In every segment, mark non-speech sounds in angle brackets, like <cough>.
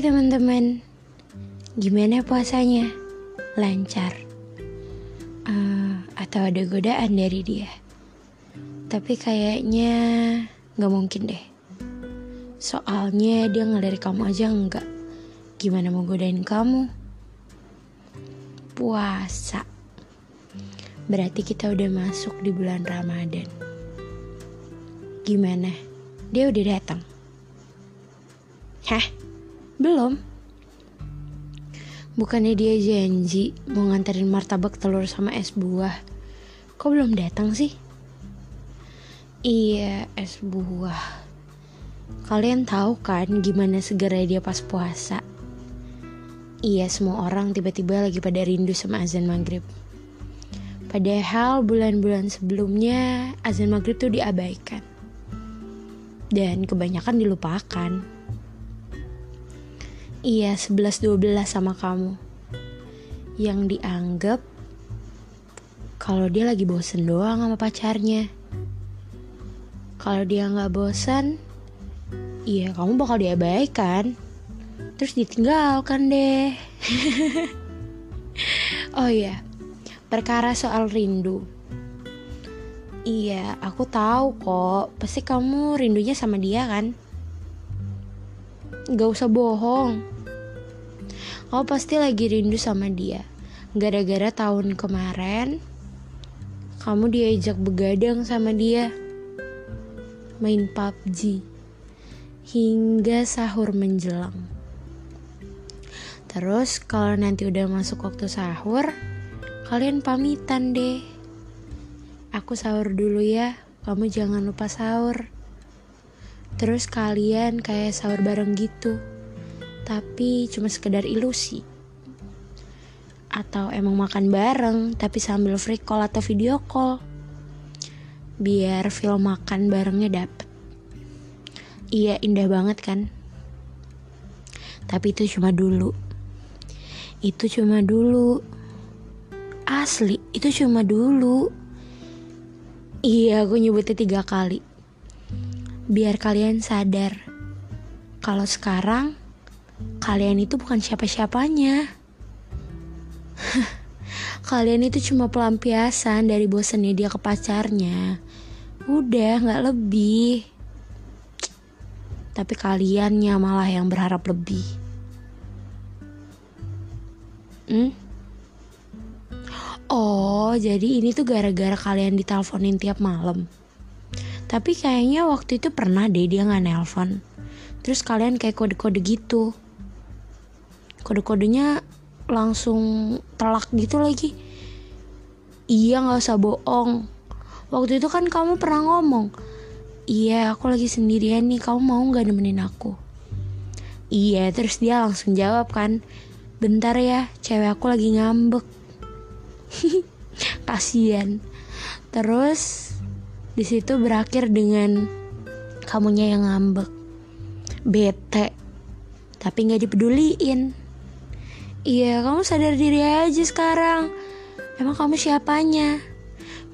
Teman-teman, gimana puasanya? Lancar? Uh, atau ada godaan dari dia? Tapi kayaknya gak mungkin deh. Soalnya dia ngelirik kamu aja enggak. Gimana mau godain kamu? Puasa. Berarti kita udah masuk di bulan Ramadan. Gimana? Dia udah datang? Hah? Belum? Bukannya dia janji mau nganterin martabak telur sama es buah. Kok belum datang sih? Iya, es buah. Kalian tahu kan gimana segernya dia pas puasa? Iya, semua orang tiba-tiba lagi pada rindu sama azan maghrib. Padahal bulan-bulan sebelumnya azan maghrib tuh diabaikan. Dan kebanyakan dilupakan. Iya, 11-12 sama kamu. Yang dianggap kalau dia lagi bosen doang sama pacarnya. Kalau dia nggak bosan, iya kamu bakal diabaikan. Terus ditinggalkan deh. <laughs> oh iya, perkara soal rindu. Iya, aku tahu kok. Pasti kamu rindunya sama dia kan? Gak usah bohong. Kau pasti lagi rindu sama dia. Gara-gara tahun kemarin, kamu diajak begadang sama dia. Main PUBG. Hingga sahur menjelang. Terus kalau nanti udah masuk waktu sahur, kalian pamitan deh. Aku sahur dulu ya, kamu jangan lupa sahur. Terus kalian kayak sahur bareng gitu. Tapi cuma sekedar ilusi. Atau emang makan bareng tapi sambil free call atau video call. Biar feel makan barengnya dapet. Iya indah banget kan? Tapi itu cuma dulu. Itu cuma dulu. Asli, itu cuma dulu. Iya, aku nyebutnya tiga kali biar kalian sadar kalau sekarang kalian itu bukan siapa-siapanya. <laughs> kalian itu cuma pelampiasan dari bosannya dia ke pacarnya. Udah, nggak lebih. Tapi kaliannya malah yang berharap lebih. Hmm? Oh, jadi ini tuh gara-gara kalian diteleponin tiap malam. Tapi kayaknya waktu itu pernah deh dia nggak nelpon. Terus kalian kayak kode-kode gitu. Kode-kodenya langsung telak gitu lagi. Iya nggak usah bohong. Waktu itu kan kamu pernah ngomong, iya aku lagi sendirian nih, kamu mau nggak nemenin aku? Iya, terus dia langsung jawab kan, bentar ya, cewek aku lagi ngambek. <laughs> Kasian. Terus di situ berakhir dengan kamunya yang ngambek. Bete. Tapi nggak dipeduliin. Iya, kamu sadar diri aja sekarang. Emang kamu siapanya?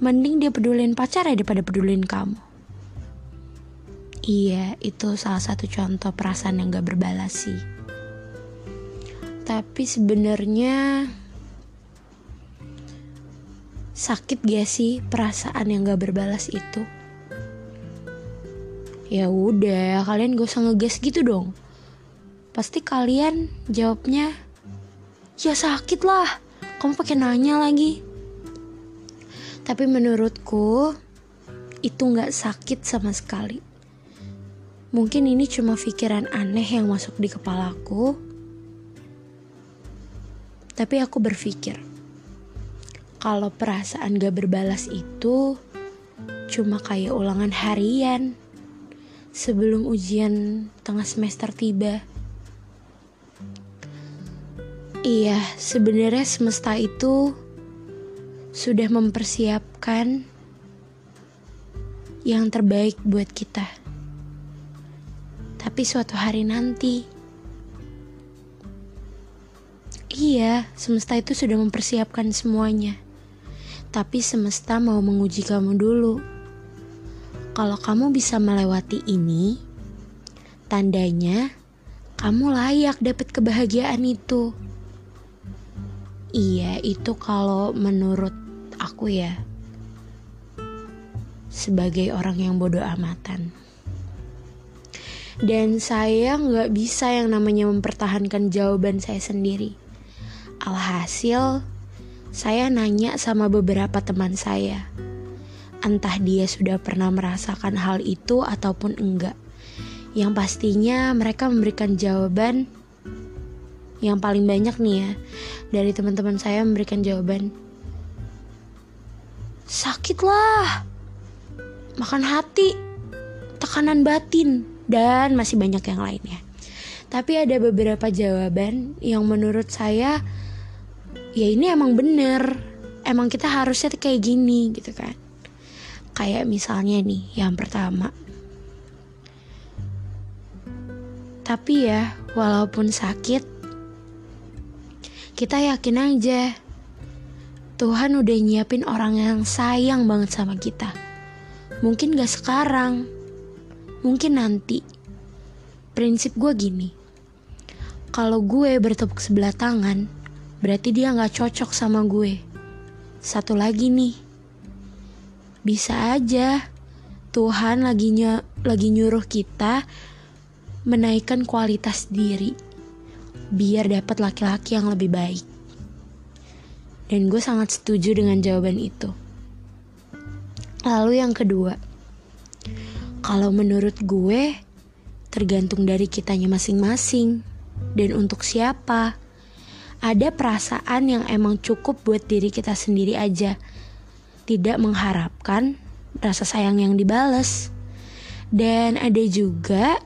Mending dia pedulin pacar ya daripada pedulin kamu. Iya, itu salah satu contoh perasaan yang gak berbalas sih. Tapi sebenarnya Sakit gak sih perasaan yang gak berbalas itu? Ya udah, kalian gak usah ngegas gitu dong. Pasti kalian jawabnya, ya sakit lah. Kamu pakai nanya lagi. Tapi menurutku itu gak sakit sama sekali. Mungkin ini cuma pikiran aneh yang masuk di kepalaku. Tapi aku berpikir, kalau perasaan gak berbalas itu cuma kayak ulangan harian sebelum ujian tengah semester tiba. Iya, sebenarnya semesta itu sudah mempersiapkan yang terbaik buat kita. Tapi suatu hari nanti, iya, semesta itu sudah mempersiapkan semuanya tapi semesta mau menguji kamu dulu. Kalau kamu bisa melewati ini, tandanya kamu layak dapat kebahagiaan itu. Iya, itu kalau menurut aku ya. Sebagai orang yang bodoh amatan. Dan saya nggak bisa yang namanya mempertahankan jawaban saya sendiri. Alhasil, saya nanya sama beberapa teman saya. Entah dia sudah pernah merasakan hal itu ataupun enggak. Yang pastinya mereka memberikan jawaban yang paling banyak nih ya dari teman-teman saya memberikan jawaban sakit lah makan hati tekanan batin dan masih banyak yang lainnya. Tapi ada beberapa jawaban yang menurut saya ya ini emang bener, emang kita harusnya kayak gini gitu kan. Kayak misalnya nih yang pertama. Tapi ya, walaupun sakit, kita yakin aja Tuhan udah nyiapin orang yang sayang banget sama kita. Mungkin gak sekarang, Mungkin nanti. Prinsip gue gini. Kalau gue bertepuk sebelah tangan, berarti dia gak cocok sama gue. Satu lagi nih. Bisa aja Tuhan lagi, ny lagi nyuruh kita menaikkan kualitas diri biar dapat laki-laki yang lebih baik. Dan gue sangat setuju dengan jawaban itu. Lalu yang kedua, kalau menurut gue, tergantung dari kitanya masing-masing. Dan untuk siapa? Ada perasaan yang emang cukup buat diri kita sendiri aja. Tidak mengharapkan rasa sayang yang dibales. Dan ada juga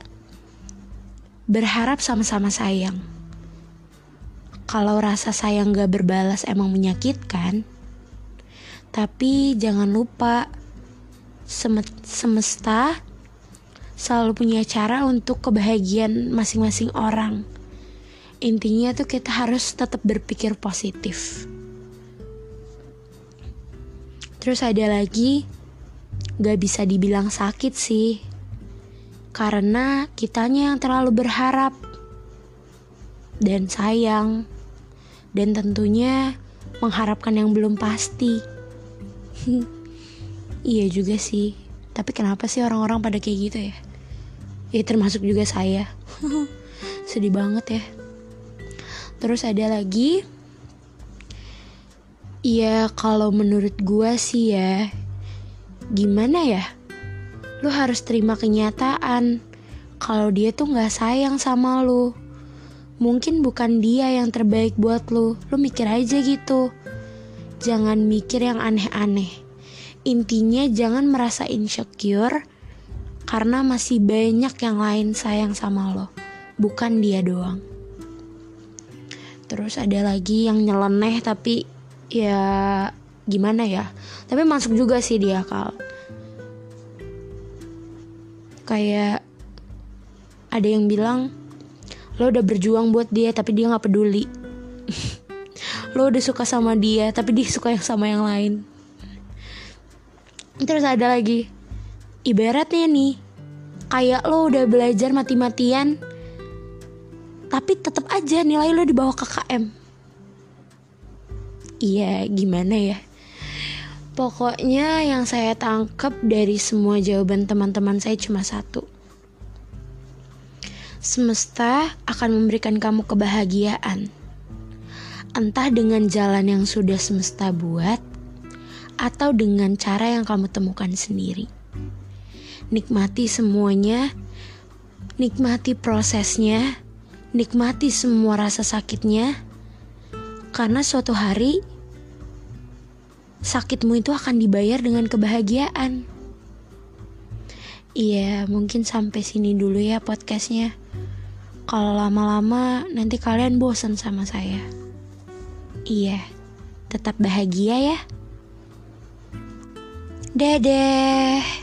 berharap sama-sama sayang. Kalau rasa sayang gak berbalas emang menyakitkan, tapi jangan lupa semesta selalu punya cara untuk kebahagiaan masing-masing orang. Intinya tuh kita harus tetap berpikir positif. Terus ada lagi, gak bisa dibilang sakit sih. Karena kitanya yang terlalu berharap dan sayang. Dan tentunya mengharapkan yang belum pasti. <laughs> iya juga sih. Tapi kenapa sih orang-orang pada kayak gitu ya? ya termasuk juga saya <laughs> sedih banget ya terus ada lagi? Ya kalau menurut gue sih ya gimana ya? Lu harus terima kenyataan kalau dia tuh nggak sayang sama lu. Mungkin bukan dia yang terbaik buat lu. Lu mikir aja gitu. Jangan mikir yang aneh-aneh. Intinya jangan merasa insecure karena masih banyak yang lain sayang sama lo, bukan dia doang. Terus ada lagi yang nyeleneh tapi ya gimana ya? Tapi masuk juga sih dia akal. Kayak ada yang bilang lo udah berjuang buat dia tapi dia nggak peduli. <laughs> lo udah suka sama dia tapi dia suka yang sama yang lain. Terus ada lagi ibaratnya nih kayak lo udah belajar mati-matian tapi tetap aja nilai lo di bawah KKM iya gimana ya? Pokoknya yang saya tangkap dari semua jawaban teman-teman saya cuma satu. Semesta akan memberikan kamu kebahagiaan. Entah dengan jalan yang sudah semesta buat atau dengan cara yang kamu temukan sendiri. Nikmati semuanya, nikmati prosesnya, nikmati semua rasa sakitnya, karena suatu hari sakitmu itu akan dibayar dengan kebahagiaan. Iya, mungkin sampai sini dulu ya podcastnya. Kalau lama-lama nanti kalian bosan sama saya. Iya, tetap bahagia ya. Dadah.